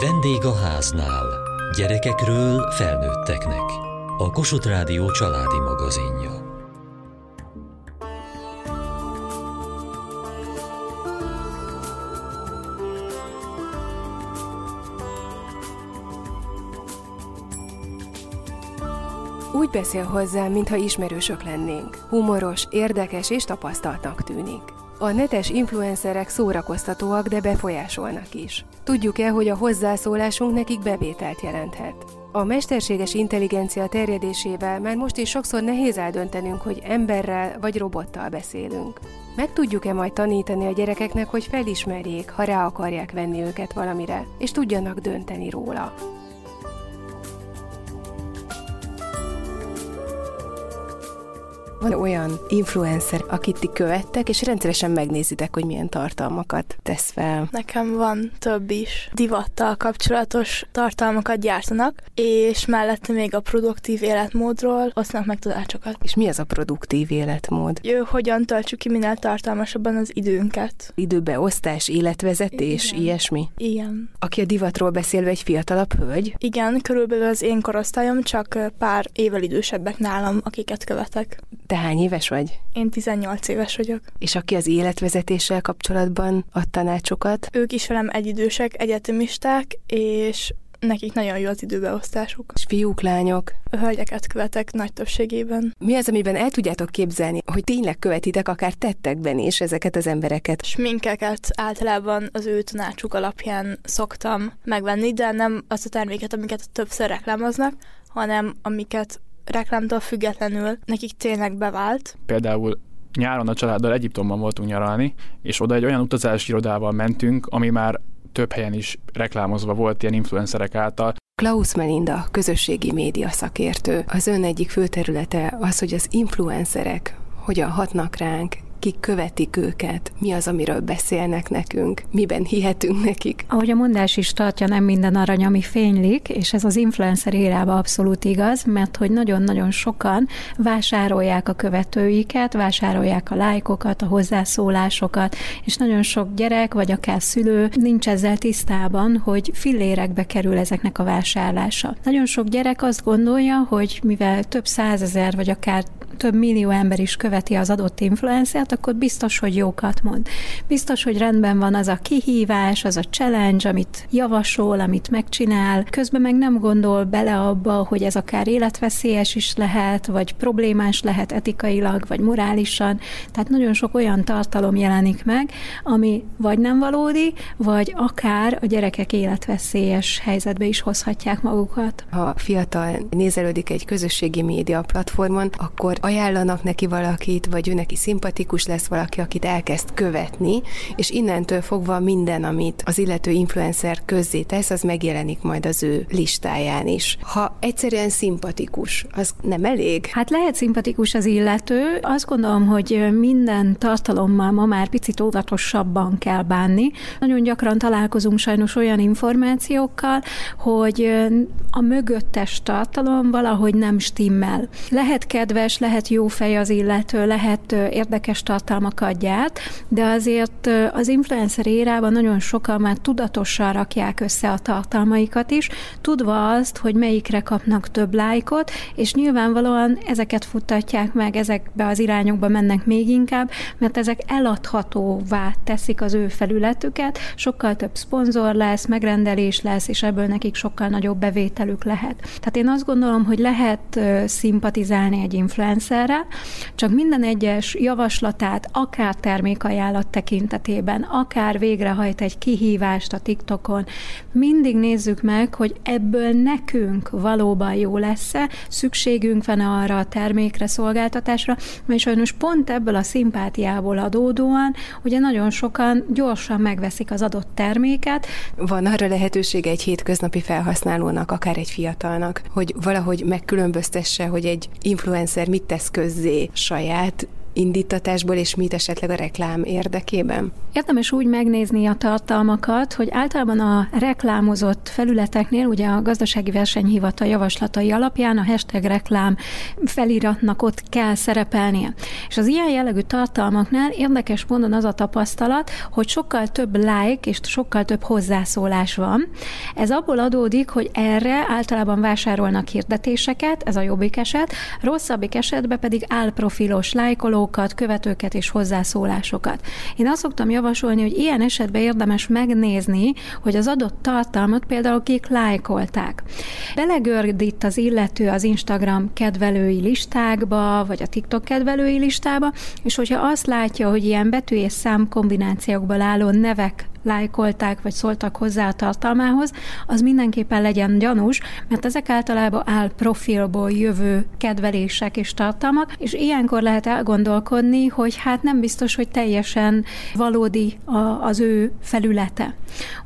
Vendég a háznál. Gyerekekről felnőtteknek. A Kossuth Rádió családi magazinja. Úgy beszél hozzám, mintha ismerősök lennénk. Humoros, érdekes és tapasztaltnak tűnik. A netes influencerek szórakoztatóak, de befolyásolnak is. Tudjuk-e, hogy a hozzászólásunk nekik bevételt jelenthet? A mesterséges intelligencia terjedésével már most is sokszor nehéz eldöntenünk, hogy emberrel vagy robottal beszélünk. Meg tudjuk-e majd tanítani a gyerekeknek, hogy felismerjék, ha rá akarják venni őket valamire, és tudjanak dönteni róla? Van olyan influencer, akit ti követtek, és rendszeresen megnézitek, hogy milyen tartalmakat tesz fel. Nekem van több is divattal kapcsolatos tartalmakat gyártanak, és mellette még a produktív életmódról osznak meg tudásokat. És mi az a produktív életmód? Jó, hogyan töltsük ki minél tartalmasabban az időnket. Időbeosztás, életvezetés, Igen. ilyesmi? Igen. Aki a divatról beszélve egy fiatalabb hölgy? Igen, körülbelül az én korosztályom, csak pár évvel idősebbek nálam, akiket követek. Te hány éves vagy? Én 18 éves vagyok. És aki az életvezetéssel kapcsolatban ad tanácsokat? Ők is velem egyidősek, egyetemisták, és nekik nagyon jó az időbeosztásuk. És fiúk, lányok? A hölgyeket követek nagy többségében. Mi az, amiben el tudjátok képzelni, hogy tényleg követitek akár tettekben is ezeket az embereket? Sminkeket általában az ő tanácsuk alapján szoktam megvenni, de nem azt a terméket, amiket többször reklámoznak, hanem amiket reklámtól függetlenül nekik tényleg bevált. Például nyáron a családdal Egyiptomban voltunk nyaralni, és oda egy olyan utazási irodával mentünk, ami már több helyen is reklámozva volt ilyen influencerek által. Klaus Melinda, közösségi média szakértő. Az ön egyik fő területe az, hogy az influencerek hogyan hatnak ránk, kik követik őket, mi az, amiről beszélnek nekünk, miben hihetünk nekik. Ahogy a mondás is tartja, nem minden arany, ami fénylik, és ez az influencer érába abszolút igaz, mert hogy nagyon-nagyon sokan vásárolják a követőiket, vásárolják a lájkokat, a hozzászólásokat, és nagyon sok gyerek, vagy akár szülő nincs ezzel tisztában, hogy fillérekbe kerül ezeknek a vásárlása. Nagyon sok gyerek azt gondolja, hogy mivel több százezer, vagy akár több millió ember is követi az adott influencert, akkor biztos, hogy jókat mond. Biztos, hogy rendben van az a kihívás, az a challenge, amit javasol, amit megcsinál, közben meg nem gondol bele abba, hogy ez akár életveszélyes is lehet, vagy problémás lehet etikailag, vagy morálisan. Tehát nagyon sok olyan tartalom jelenik meg, ami vagy nem valódi, vagy akár a gyerekek életveszélyes helyzetbe is hozhatják magukat. Ha fiatal nézelődik egy közösségi média platformon, akkor ajánlanak neki valakit, vagy ő neki szimpatikus lesz valaki, akit elkezd követni, és innentől fogva minden, amit az illető influencer közzé tesz, az megjelenik majd az ő listáján is. Ha egyszerűen szimpatikus, az nem elég? Hát lehet szimpatikus az illető. Azt gondolom, hogy minden tartalommal ma már picit óvatosabban kell bánni. Nagyon gyakran találkozunk sajnos olyan információkkal, hogy a mögöttes tartalom valahogy nem stimmel. Lehet kedves, lehet jó fej az illető, lehet érdekes tartalmakat gyárt, de azért az influencer érában nagyon sokan már tudatosan rakják össze a tartalmaikat is, tudva azt, hogy melyikre kapnak több lájkot, és nyilvánvalóan ezeket futtatják meg, ezekbe az irányokba mennek még inkább, mert ezek eladhatóvá teszik az ő felületüket, sokkal több szponzor lesz, megrendelés lesz, és ebből nekik sokkal nagyobb bevételük lehet. Tehát én azt gondolom, hogy lehet szimpatizálni egy influencerrel, csak minden egyes javaslatát, akár termékajánlat tekintetében, akár végrehajt egy kihívást a TikTokon, mindig nézzük meg, hogy ebből nekünk valóban jó lesz-e, szükségünk van arra a termékre, szolgáltatásra, mert sajnos pont ebből a szimpátiából adódóan, ugye nagyon sokan gyorsan megveszik az adott terméket. Van arra lehetőség egy hétköznapi felhasználónak, akár egy fiatalnak, hogy valahogy megkülönböztesse, hogy egy influencer mit tesz saját indítatásból, és mit esetleg a reklám érdekében? Érdemes úgy megnézni a tartalmakat, hogy általában a reklámozott felületeknél, ugye a gazdasági versenyhivatal javaslatai alapján a hashtag reklám feliratnak ott kell szerepelnie. És az ilyen jellegű tartalmaknál érdekes módon az a tapasztalat, hogy sokkal több like és sokkal több hozzászólás van. Ez abból adódik, hogy erre általában vásárolnak hirdetéseket, ez a jobbik eset, rosszabbik esetben pedig álprofilos lájkolókat, követőket és hozzászólásokat. Én azt szoktam javasolni, hogy ilyen esetben érdemes megnézni, hogy az adott tartalmat például kik lájkolták. Belegördít az illető az Instagram kedvelői listákba, vagy a TikTok kedvelői listába, és hogyha azt látja, hogy ilyen betű és szám kombinációkból álló nevek lájkolták, vagy szóltak hozzá a tartalmához, az mindenképpen legyen gyanús, mert ezek általában áll profilból jövő kedvelések és tartalmak, és ilyenkor lehet elgondolkodni, hogy hát nem biztos, hogy teljesen valódi a, az ő felülete.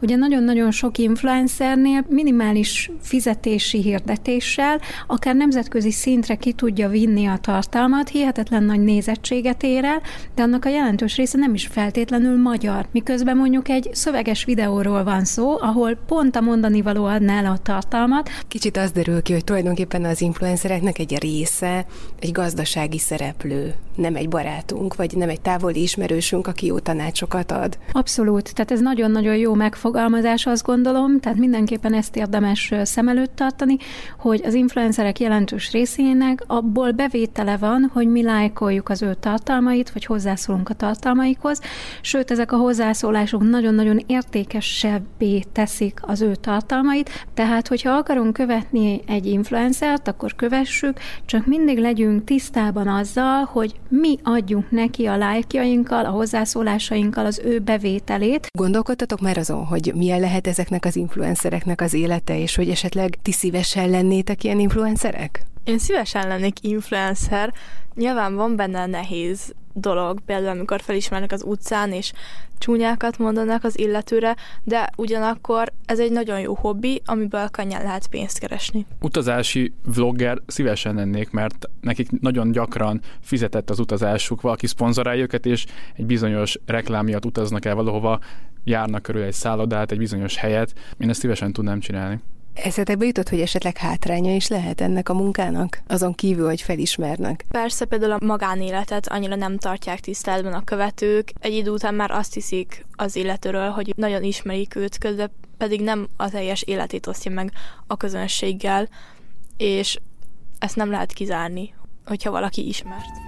Ugye nagyon-nagyon sok influencernél minimális fizetési hirdetéssel, akár nemzetközi szintre ki tudja vinni a tartalmat, hihetetlen nagy nézettséget ér el, de annak a jelentős része nem is feltétlenül magyar. Miközben mondjuk egy szöveges videóról van szó, ahol pont a mondani való adná el a tartalmat. Kicsit az derül ki, hogy tulajdonképpen az influencereknek egy része egy gazdasági szereplő, nem egy barátunk, vagy nem egy távoli ismerősünk, aki jó tanácsokat ad. Abszolút, tehát ez nagyon-nagyon jó megfogalmazás, azt gondolom, tehát mindenképpen ezt érdemes szem előtt tartani, hogy az influencerek jelentős részének abból bevétele van, hogy mi lájkoljuk az ő tartalmait, vagy hozzászólunk a tartalmaikhoz, sőt, ezek a hozzászólások nagyon-nagyon értékesebbé teszik az ő tartalmait, tehát hogyha akarunk követni egy influencert, akkor kövessük, csak mindig legyünk tisztában azzal, hogy mi adjunk neki a lájkjainkkal, a hozzászólásainkkal az ő bevételét. Gondolkodtatok már azon, hogy milyen lehet ezeknek az influencereknek az élete, és hogy esetleg ti szívesen lennétek ilyen influencerek? Én szívesen lennék influencer. Nyilván van benne nehéz dolog, például amikor felismernek az utcán, és csúnyákat mondanak az illetőre, de ugyanakkor ez egy nagyon jó hobbi, amiből könnyen lehet pénzt keresni. Utazási vlogger szívesen lennék, mert nekik nagyon gyakran fizetett az utazásuk, valaki szponzorálja őket, és egy bizonyos reklám miatt utaznak el valahova, járnak körül egy szállodát, egy bizonyos helyet. Én ezt szívesen tudnám csinálni. Eszetekbe jutott, hogy esetleg hátránya is lehet ennek a munkának? Azon kívül, hogy felismernek. Persze például a magánéletet annyira nem tartják tiszteletben a követők. Egy idő után már azt hiszik az illetőről, hogy nagyon ismerik őt, közben pedig nem a teljes életét osztja meg a közönséggel, és ezt nem lehet kizárni, hogyha valaki ismert.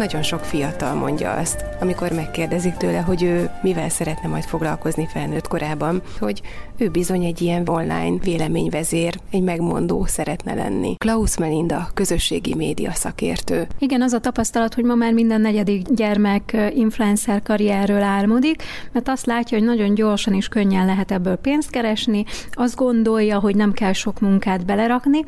Nagyon sok fiatal mondja azt, amikor megkérdezik tőle, hogy ő mivel szeretne majd foglalkozni felnőtt korában, hogy ő bizony egy ilyen online véleményvezér, egy megmondó szeretne lenni. Klaus Melinda, közösségi média szakértő. Igen, az a tapasztalat, hogy ma már minden negyedik gyermek influencer karrierről álmodik, mert azt látja, hogy nagyon gyorsan és könnyen lehet ebből pénzt keresni, azt gondolja, hogy nem kell sok munkát belerakni.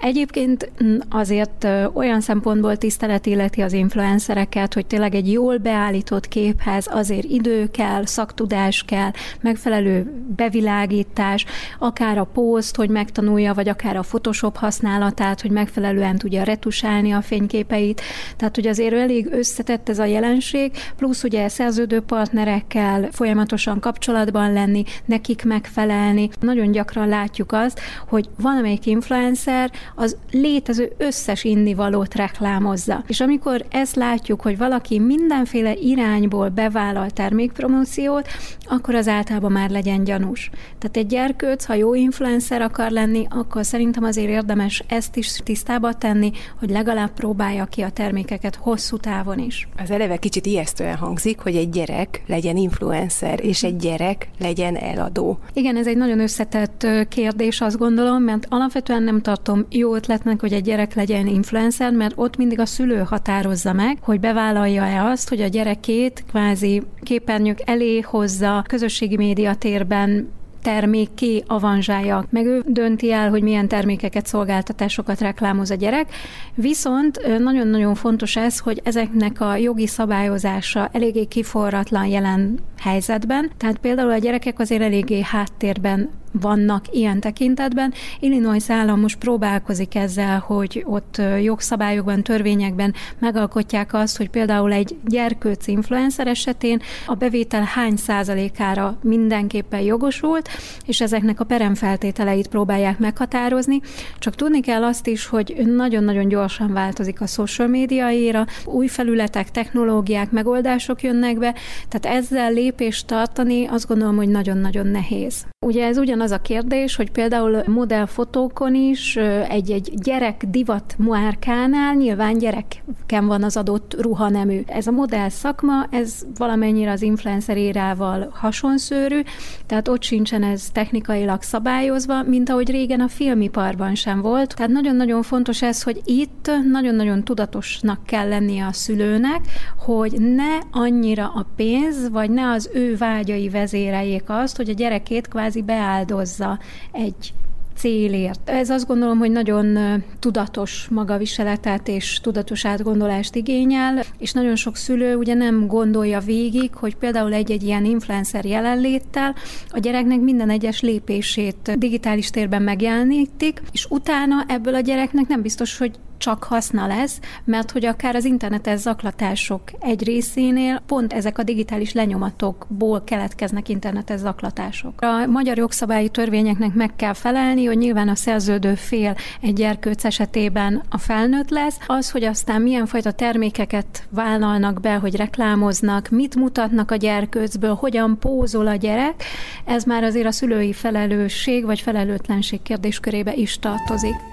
Egyébként azért olyan szempontból tisztelet illeti az influencereket, hogy tényleg egy jól beállított képhez azért idő kell, szaktudás kell, megfelelő bevilág világítás, akár a poszt, hogy megtanulja, vagy akár a Photoshop használatát, hogy megfelelően tudja retusálni a fényképeit. Tehát, hogy azért elég összetett ez a jelenség, plusz ugye szerződő partnerekkel folyamatosan kapcsolatban lenni, nekik megfelelni. Nagyon gyakran látjuk azt, hogy valamelyik influencer az létező összes indivalót reklámozza. És amikor ezt látjuk, hogy valaki mindenféle irányból bevállal termékpromóciót, akkor az általában már legyen gyanús. Tehát egy gyerkőc, ha jó influencer akar lenni, akkor szerintem azért érdemes ezt is tisztába tenni, hogy legalább próbálja ki a termékeket hosszú távon is. Az eleve kicsit ijesztően hangzik, hogy egy gyerek legyen influencer, és egy gyerek legyen eladó. Igen, ez egy nagyon összetett kérdés, azt gondolom, mert alapvetően nem tartom jó ötletnek, hogy egy gyerek legyen influencer, mert ott mindig a szülő határozza meg, hogy bevállalja-e azt, hogy a gyerekét kvázi képernyők elé hozza, közösségi média térben termékké avanzsálja, meg ő dönti el, hogy milyen termékeket, szolgáltatásokat reklámoz a gyerek. Viszont nagyon-nagyon fontos ez, hogy ezeknek a jogi szabályozása eléggé kiforratlan jelen helyzetben. Tehát például a gyerekek azért eléggé háttérben vannak ilyen tekintetben. Illinois állam most próbálkozik ezzel, hogy ott jogszabályokban, törvényekben megalkotják azt, hogy például egy gyerkőc influencer esetén a bevétel hány százalékára mindenképpen jogosult, és ezeknek a peremfeltételeit próbálják meghatározni. Csak tudni kell azt is, hogy nagyon-nagyon gyorsan változik a social média éra, új felületek, technológiák, megoldások jönnek be, tehát ezzel lépést tartani azt gondolom, hogy nagyon-nagyon nehéz. Ugye ez ugyan az a kérdés, hogy például modellfotókon is egy-egy gyerek divat muárkánál nyilván gyerekken van az adott ruhanemű. Ez a modell szakma, ez valamennyire az influencer érával hasonszőrű, tehát ott sincsen ez technikailag szabályozva, mint ahogy régen a filmiparban sem volt. Tehát nagyon-nagyon fontos ez, hogy itt nagyon-nagyon tudatosnak kell lennie a szülőnek, hogy ne annyira a pénz, vagy ne az ő vágyai vezéreljék azt, hogy a gyerekét kvázi beáldozza egy célért. Ez azt gondolom, hogy nagyon tudatos magaviseletet és tudatos átgondolást igényel, és nagyon sok szülő ugye nem gondolja végig, hogy például egy-egy ilyen influencer jelenléttel a gyereknek minden egyes lépését digitális térben megjelenítik, és utána ebből a gyereknek nem biztos, hogy csak haszna lesz, mert hogy akár az internetes zaklatások egy részénél pont ezek a digitális lenyomatokból keletkeznek internetes zaklatások. A magyar jogszabályi törvényeknek meg kell felelni, hogy nyilván a szerződő fél egy gyerkőc esetében a felnőtt lesz, az, hogy aztán milyen fajta termékeket vállalnak be, hogy reklámoznak, mit mutatnak a gyerkőcből, hogyan pózol a gyerek, ez már azért a szülői felelősség vagy felelőtlenség kérdéskörébe is tartozik.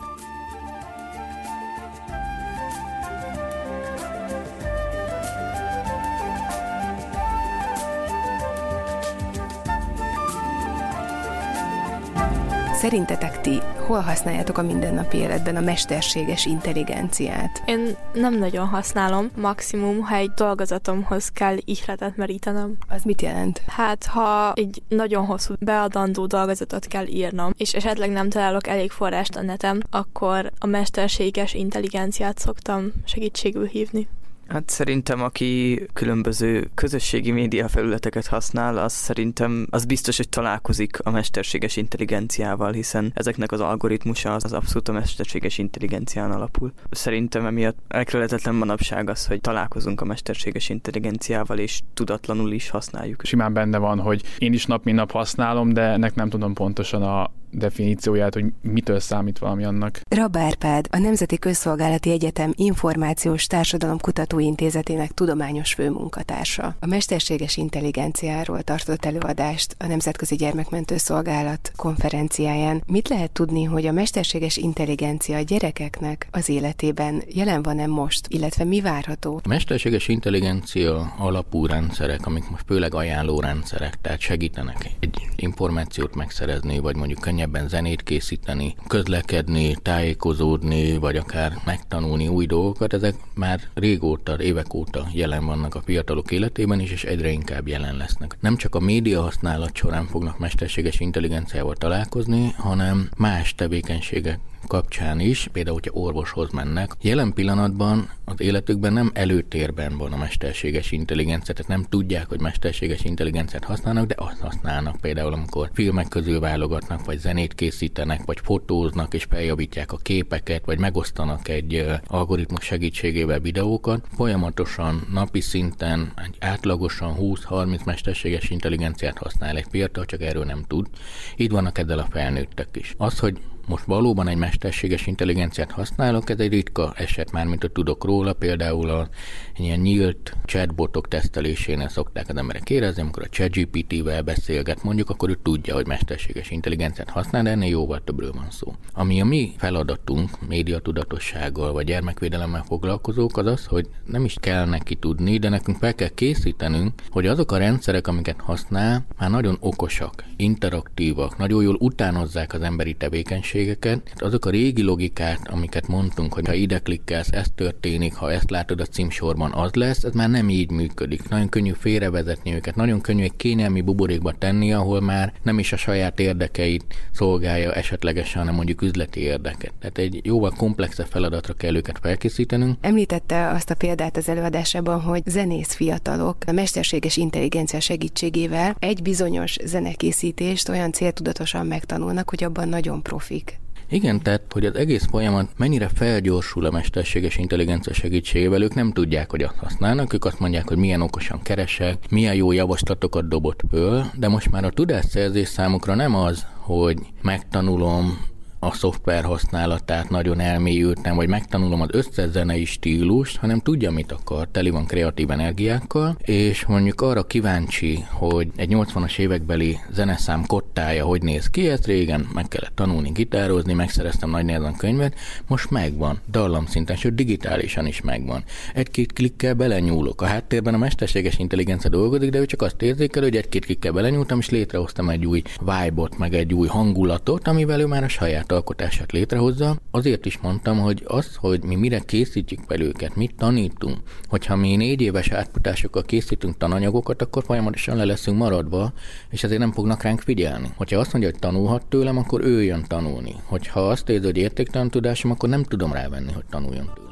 Szerintetek ti hol használjátok a mindennapi életben a mesterséges intelligenciát? Én nem nagyon használom, maximum, ha egy dolgozatomhoz kell ihletet merítenem. Az mit jelent? Hát, ha egy nagyon hosszú beadandó dolgozatot kell írnom, és esetleg nem találok elég forrást a netem, akkor a mesterséges intelligenciát szoktam segítségül hívni. Hát szerintem, aki különböző közösségi média felületeket használ, az szerintem az biztos, hogy találkozik a mesterséges intelligenciával, hiszen ezeknek az algoritmusa az, az abszolút a mesterséges intelligencián alapul. Szerintem emiatt elkerülhetetlen manapság az, hogy találkozunk a mesterséges intelligenciával, és tudatlanul is használjuk. Simán benne van, hogy én is nap mint nap használom, de ennek nem tudom pontosan a definícióját, hogy mitől számít valami annak. Rabárpád, a Nemzeti Közszolgálati Egyetem Információs Társadalomkutató Intézetének tudományos főmunkatársa. A mesterséges intelligenciáról tartott előadást a Nemzetközi Gyermekmentő Szolgálat konferenciáján. Mit lehet tudni, hogy a mesterséges intelligencia a gyerekeknek az életében jelen van-e most, illetve mi várható? A mesterséges intelligencia alapú rendszerek, amik most főleg ajánló rendszerek, tehát segítenek egy információt megszerezni, vagy mondjuk könnyebben zenét készíteni, közlekedni, tájékozódni, vagy akár megtanulni új dolgokat, ezek már régóta, évek óta jelen vannak a fiatalok életében is, és egyre inkább jelen lesznek. Nem csak a média használat során fognak mesterséges intelligenciával találkozni, hanem más tevékenységek kapcsán is, például, hogyha orvoshoz mennek, jelen pillanatban az életükben nem előtérben van a mesterséges intelligencia, tehát nem tudják, hogy mesterséges intelligenciát használnak, de azt használnak például, amikor filmek közül válogatnak, vagy zenét készítenek, vagy fotóznak, és feljavítják a képeket, vagy megosztanak egy algoritmus segítségével videókat. Folyamatosan, napi szinten, egy átlagosan 20-30 mesterséges intelligenciát használ egy fiatal, csak erről nem tud. Így vannak ezzel a felnőttek is. Az, hogy most valóban egy mesterséges intelligenciát használok, ez egy ritka eset már, mint a tudok róla, például a ilyen nyílt chatbotok tesztelésénél szokták az emberek érezni, amikor a ChatGPT-vel beszélget, mondjuk, akkor ő tudja, hogy mesterséges intelligenciát használ, de ennél jóval többről van szó. Ami a mi feladatunk, médiatudatossággal vagy gyermekvédelemmel foglalkozók, az az, hogy nem is kell neki tudni, de nekünk fel kell készítenünk, hogy azok a rendszerek, amiket használ, már nagyon okosak, interaktívak, nagyon jól utánozzák az emberi tevékenységet, képességeket, azok a régi logikát, amiket mondtunk, hogy ha ide klikkelsz, ez történik, ha ezt látod a címsorban, az lesz, ez már nem így működik. Nagyon könnyű félrevezetni őket, nagyon könnyű egy kényelmi buborékba tenni, ahol már nem is a saját érdekeit szolgálja esetlegesen, hanem mondjuk üzleti érdeket. Tehát egy jóval komplexebb feladatra kell őket felkészítenünk. Említette azt a példát az előadásában, hogy zenész fiatalok a mesterséges intelligencia segítségével egy bizonyos zenekészítést olyan céltudatosan megtanulnak, hogy abban nagyon profik. Igen, tehát, hogy az egész folyamat mennyire felgyorsul a mesterséges intelligencia segítségével, ők nem tudják, hogy azt használnak, ők azt mondják, hogy milyen okosan keresek, milyen jó javaslatokat dobott föl, de most már a tudásszerzés számukra nem az, hogy megtanulom a szoftver használatát nagyon elmélyültem, vagy megtanulom az összes zenei stílust, hanem tudja, mit akar, teli van kreatív energiákkal, és mondjuk arra kíváncsi, hogy egy 80-as évekbeli zeneszám kottája hogy néz ki, ezt régen meg kellett tanulni gitározni, megszereztem nagy nehezen könyvet, most megvan, dallam szinten, sőt digitálisan is megvan. Egy-két klikkel belenyúlok. A háttérben a mesterséges intelligencia dolgozik, de ő csak azt érzékel, hogy egy-két klikkel belenyúltam, és létrehoztam egy új vibe-ot, meg egy új hangulatot, amivel ő már a saját alkotását létrehozza. Azért is mondtam, hogy az, hogy mi mire készítjük fel őket, mit tanítunk, hogyha mi négy éves átfutásokkal készítünk tananyagokat, akkor folyamatosan le leszünk maradva, és ezért nem fognak ránk figyelni. Hogyha azt mondja, hogy tanulhat tőlem, akkor ő jön tanulni. Hogyha azt érzi, hogy értéktelen tudásom, akkor nem tudom rávenni, hogy tanuljon tőlem.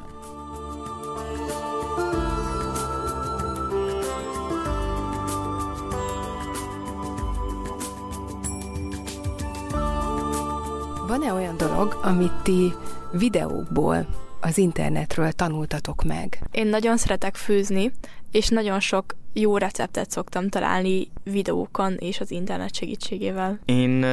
Van-e olyan dolog, amit ti videókból, az internetről tanultatok meg? Én nagyon szeretek főzni, és nagyon sok jó receptet szoktam találni videókon és az internet segítségével. Én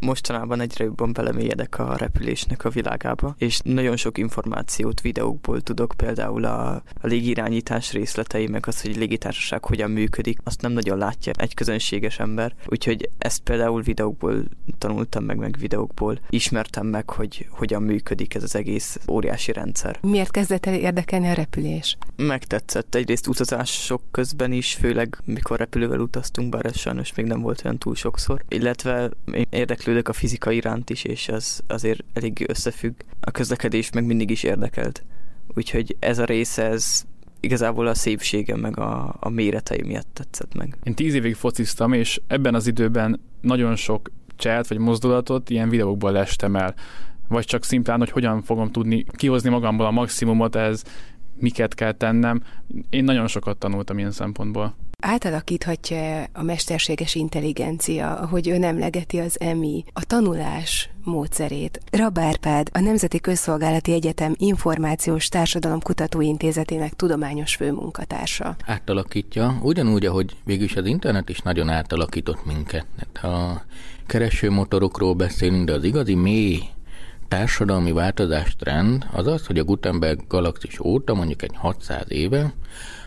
mostanában egyre jobban belemélyedek a repülésnek a világába, és nagyon sok információt videókból tudok, például a, a légirányítás részletei, meg az, hogy a légitársaság hogyan működik, azt nem nagyon látja egy közönséges ember, úgyhogy ezt például videókból tanultam meg, meg videókból ismertem meg, hogy hogyan működik ez az egész óriási rendszer. Miért kezdett el érdekelni a repülés? Megtetszett egyrészt utazások közben is, főleg mikor repülővel utaztunk, bár ez sajnos még nem volt olyan túl sokszor. Illetve én érdeklődök a fizika iránt is, és az azért elég összefügg. A közlekedés meg mindig is érdekelt. Úgyhogy ez a része, ez igazából a szépsége meg a, a méretei miatt tetszett meg. Én tíz évig fociztam, és ebben az időben nagyon sok cselt vagy mozdulatot ilyen videókból lestem el. Vagy csak szimplán, hogy hogyan fogom tudni kihozni magamból a maximumot, ez miket kell tennem. Én nagyon sokat tanultam ilyen szempontból. Átalakíthatja a mesterséges intelligencia, ahogy ön emlegeti az EMI, a tanulás módszerét. Rabárpád, a Nemzeti Közszolgálati Egyetem Információs Társadalom Kutatóintézetének tudományos főmunkatársa. Átalakítja, ugyanúgy, ahogy végülis az internet is nagyon átalakított minket. Hát a keresőmotorokról beszélünk, de az igazi mély társadalmi változás trend az az, hogy a Gutenberg galaxis óta, mondjuk egy 600 éve,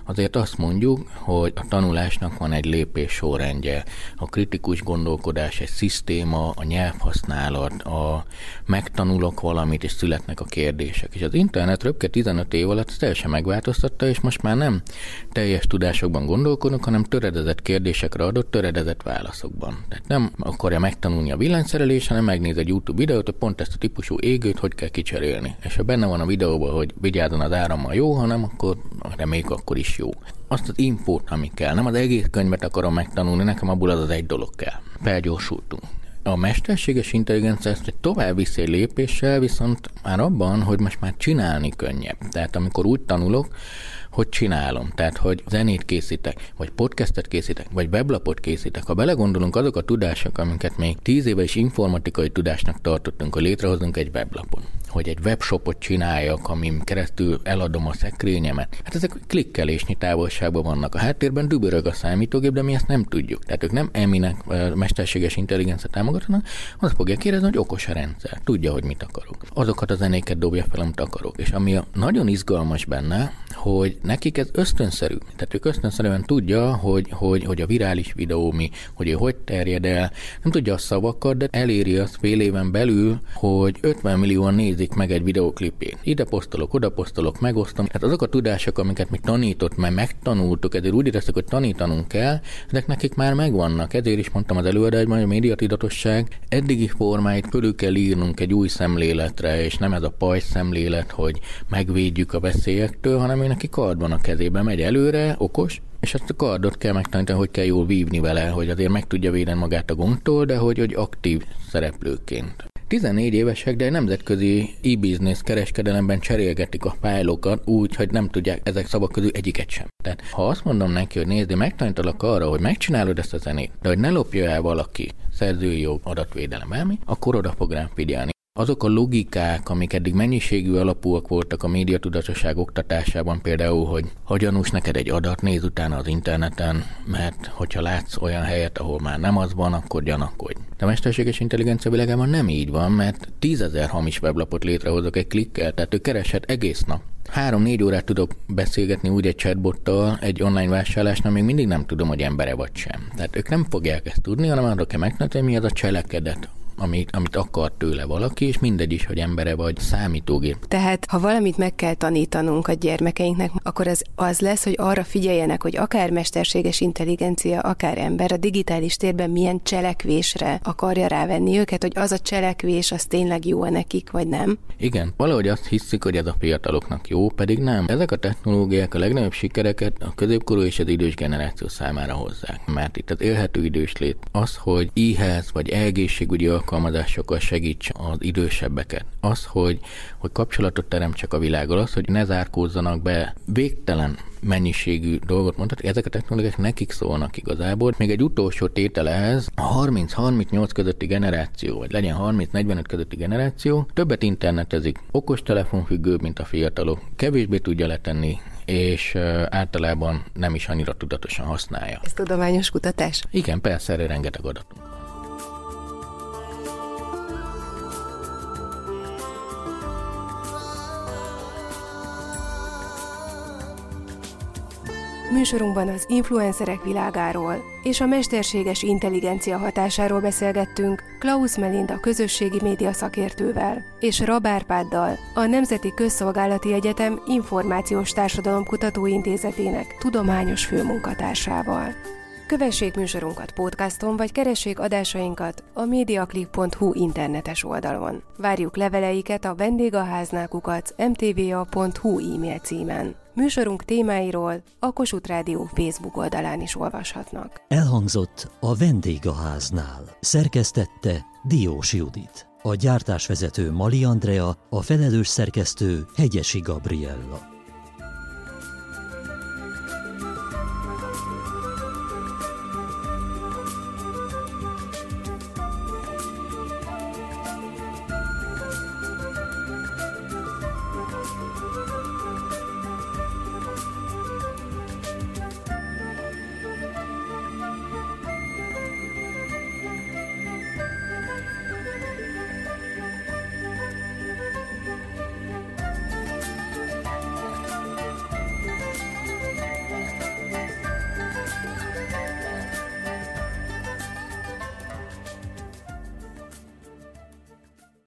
azért azt mondjuk, hogy a tanulásnak van egy lépés sorrendje, a kritikus gondolkodás egy szisztéma, a nyelvhasználat, a megtanulok valamit, és születnek a kérdések. És az internet röpke 15 év alatt teljesen megváltoztatta, és most már nem teljes tudásokban gondolkodunk, hanem töredezett kérdésekre adott töredezett válaszokban. Tehát nem akarja megtanulni a villanyszerelés, hanem megnéz egy YouTube videót, hogy pont ezt a típusú égőt hogy kell kicserélni. És ha benne van a videóban, hogy vigyázzon az árammal jó, hanem akkor reméljük akkor is jó. Azt az infót, ami kell, nem az egész könyvet akarom megtanulni, nekem abból az az egy dolog kell. Felgyorsultunk. A mesterséges intelligencia ezt egy tovább viszi lépéssel, viszont már abban, hogy most már csinálni könnyebb. Tehát amikor úgy tanulok, hogy csinálom. Tehát, hogy zenét készítek, vagy podcastet készítek, vagy weblapot készítek. Ha belegondolunk, azok a tudások, amiket még tíz éve is informatikai tudásnak tartottunk, hogy létrehozunk egy weblapon hogy egy webshopot csináljak, amin keresztül eladom a szekrényemet. Hát ezek klikkelésnyi távolságban vannak. A háttérben dübörög a számítógép, de mi ezt nem tudjuk. Tehát ők nem eminek mesterséges intelligencia támogatnak, azt fogják kérdezni, hogy okos a rendszer, tudja, hogy mit akarok. Azokat a zenéket dobja fel, amit akarok. És ami a nagyon izgalmas benne, hogy nekik ez ösztönszerű. Tehát ők ösztönszerűen tudja, hogy, hogy, hogy a virális videó mi, hogy ő hogy terjed el. Nem tudja a szavakat, de eléri azt fél éven belül, hogy 50 millióan nézik nézik meg egy videoklipét. Ide posztolok, oda posztolok, megosztom. Hát azok a tudások, amiket mi tanított, mert megtanultuk, ezért úgy éreztük, hogy tanítanunk kell, ezek nekik már megvannak. Ezért is mondtam az előadásban, hogy a médiatudatosság eddigi formáit fölül kell írnunk egy új szemléletre, és nem ez a paj szemlélet, hogy megvédjük a veszélyektől, hanem ő neki kard van a kezében, megy előre, okos, és ezt a kardot kell megtanítani, hogy kell jól vívni vele, hogy azért meg tudja védeni magát a gondtól, de hogy, hogy aktív szereplőként. 14 évesek, de nemzetközi e-business kereskedelemben cserélgetik a fájlokat úgy, hogy nem tudják ezek szavak közül egyiket sem. Tehát ha azt mondom neki, hogy nézd, megtanítalak arra, hogy megcsinálod ezt a zenét, de hogy ne lopja el valaki szerzői jog, adatvédelem, elmi, akkor oda fog rám figyelni. Azok a logikák, amik eddig mennyiségű alapúak voltak a médiatudatosság oktatásában, például, hogy ha gyanús neked egy adat, néz utána az interneten, mert hogyha látsz olyan helyet, ahol már nem az van, akkor gyanakodj. De a mesterséges intelligencia világában nem így van, mert tízezer hamis weblapot létrehozok egy klikkel, tehát ő kereshet egész nap. Három-négy órát tudok beszélgetni úgy egy chatbottal egy online vásárlásnál, még mindig nem tudom, hogy embere vagy sem. Tehát ők nem fogják ezt tudni, hanem arra kell megtanulni, mi az a cselekedet, amit, amit akar tőle valaki, és mindegy is, hogy embere vagy számítógép. Tehát, ha valamit meg kell tanítanunk a gyermekeinknek, akkor az az lesz, hogy arra figyeljenek, hogy akár mesterséges intelligencia, akár ember a digitális térben milyen cselekvésre akarja rávenni őket, hogy az a cselekvés az tényleg jó nekik, vagy nem. Igen, valahogy azt hiszik, hogy ez a fiataloknak jó, pedig nem. Ezek a technológiák a legnagyobb sikereket a középkorú és az idős generáció számára hozzák. Mert itt az élhető időslét az, hogy íhez vagy egészségügyi alkalmazásokkal segíts az idősebbeket. Az, hogy, hogy kapcsolatot teremtsek a világgal, az, hogy ne zárkózzanak be végtelen mennyiségű dolgot mondhat, ezek a technológiák nekik szólnak igazából. Még egy utolsó tétel ehhez, a 30-38 közötti generáció, vagy legyen 30-45 közötti generáció, többet internetezik, okostelefon függőbb, mint a fiatalok, kevésbé tudja letenni és általában nem is annyira tudatosan használja. Ez tudományos kutatás? Igen, persze, erre rengeteg adatunk. Műsorunkban az influencerek világáról és a mesterséges intelligencia hatásáról beszélgettünk Klaus Melinda közösségi média szakértővel és Rabárpáddal, a Nemzeti Közszolgálati Egyetem Információs Társadalom Kutatóintézetének tudományos főmunkatársával. Kövessék műsorunkat podcaston, vagy keressék adásainkat a mediaclick.hu internetes oldalon. Várjuk leveleiket a vendégaháznákukat mtva.hu e-mail címen. Műsorunk témáiról a Kossuth Rádió Facebook oldalán is olvashatnak. Elhangzott a vendégháznál. Szerkesztette Diós Judit. A gyártásvezető Mali Andrea, a felelős szerkesztő Hegyesi Gabriella.